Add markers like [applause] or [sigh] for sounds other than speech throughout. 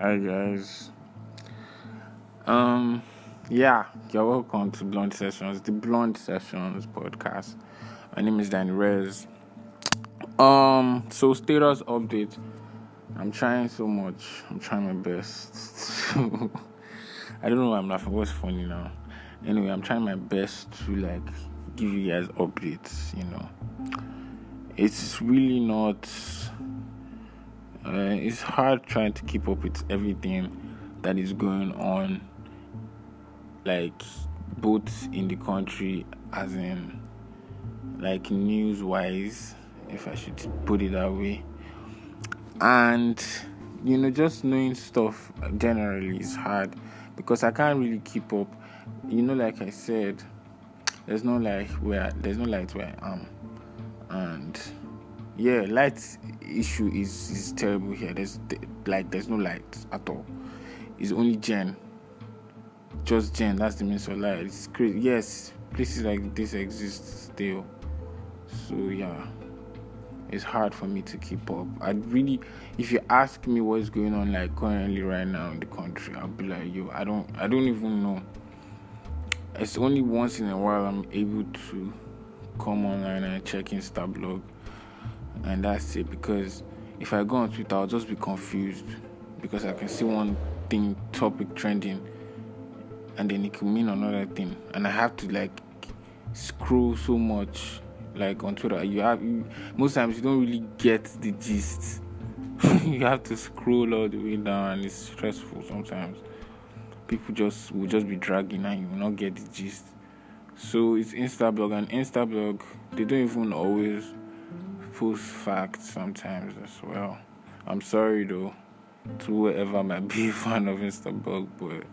Hi guys. Um yeah, you're welcome to Blonde Sessions, the Blonde Sessions podcast. My name is Danny Rez. Um so status update. I'm trying so much. I'm trying my best. [laughs] I don't know why I'm laughing. What's funny now? Anyway, I'm trying my best to like give you guys updates, you know. It's really not uh, it's hard trying to keep up with everything that is going on, like both in the country, as in like news wise, if I should put it that way, and you know, just knowing stuff generally is hard because I can't really keep up. You know, like I said, there's no light where there's no light where I am, yeah, light issue is is terrible here. There's like there's no light at all. It's only gen. Just gen. That's the means of light. It's crazy. Yes, places like this exist still. So yeah, it's hard for me to keep up. I really, if you ask me what's going on like currently right now in the country, I'll be like, yo, I don't, I don't even know. It's only once in a while I'm able to come online and check Instablog and that's it because if I go on Twitter, I'll just be confused because I can see one thing topic trending and then it could mean another thing, and I have to like scroll so much like on Twitter. You have you, most times you don't really get the gist. [laughs] you have to scroll all the way down, and it's stressful sometimes. People just will just be dragging, and you will not get the gist. So it's Instablog, and Instablog they don't even always post facts sometimes as well. I'm sorry though to whoever might [laughs] be a fan of Instablog, but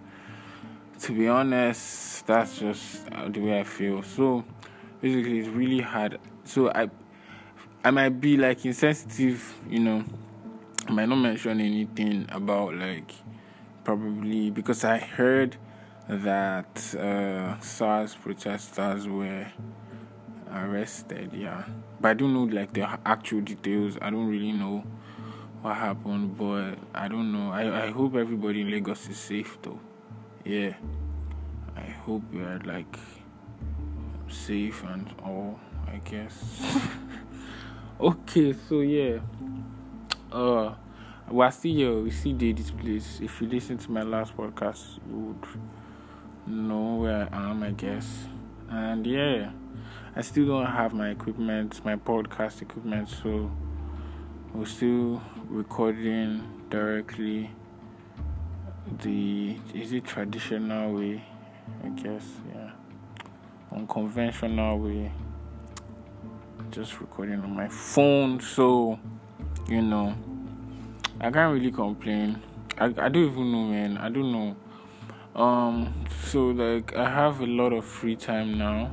to be honest, that's just the way I feel. So basically, it's really hard. So I, I might be like insensitive, you know. I might not mention anything about like probably because I heard that uh, SARS protesters were arrested. Yeah, but I don't know like the actual details. I don't really know what happened, but I don't know. I I hope everybody in Lagos is safe though. Yeah, I hope you're like safe and all. I guess. [laughs] okay, so yeah. Uh, we're still here. We see this place. If you listen to my last podcast, you would know where I am, I guess. And yeah. I still don't have my equipment, my podcast equipment, so we're still recording directly the is it traditional way, I guess, yeah. Unconventional way. Just recording on my phone, so you know I can't really complain. I, I don't even know man, I don't know. Um so like I have a lot of free time now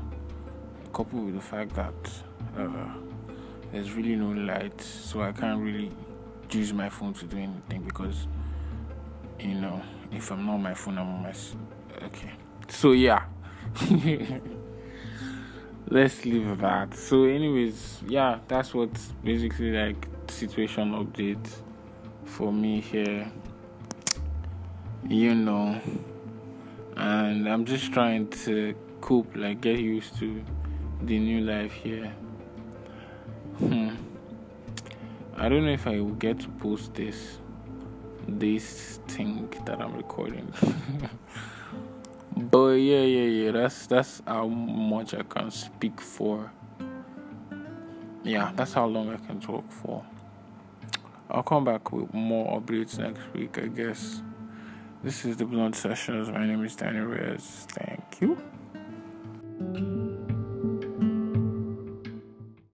coupled with the fact that uh, there's really no light, so I can't really use my phone to do anything because you know if I'm not on my phone, I'm on my. Okay, so yeah. [laughs] Let's leave that. So, anyways, yeah, that's what basically like situation update for me here. You know, and I'm just trying to cope, like get used to the new life here. Hmm. I don't know if I will get to post this this thing that I'm recording. [laughs] but yeah, yeah, yeah. That's that's how much I can speak for. Yeah, that's how long I can talk for. I'll come back with more updates next week, I guess. This is the Blunt Sessions. My name is Danny Reyes. Thank you.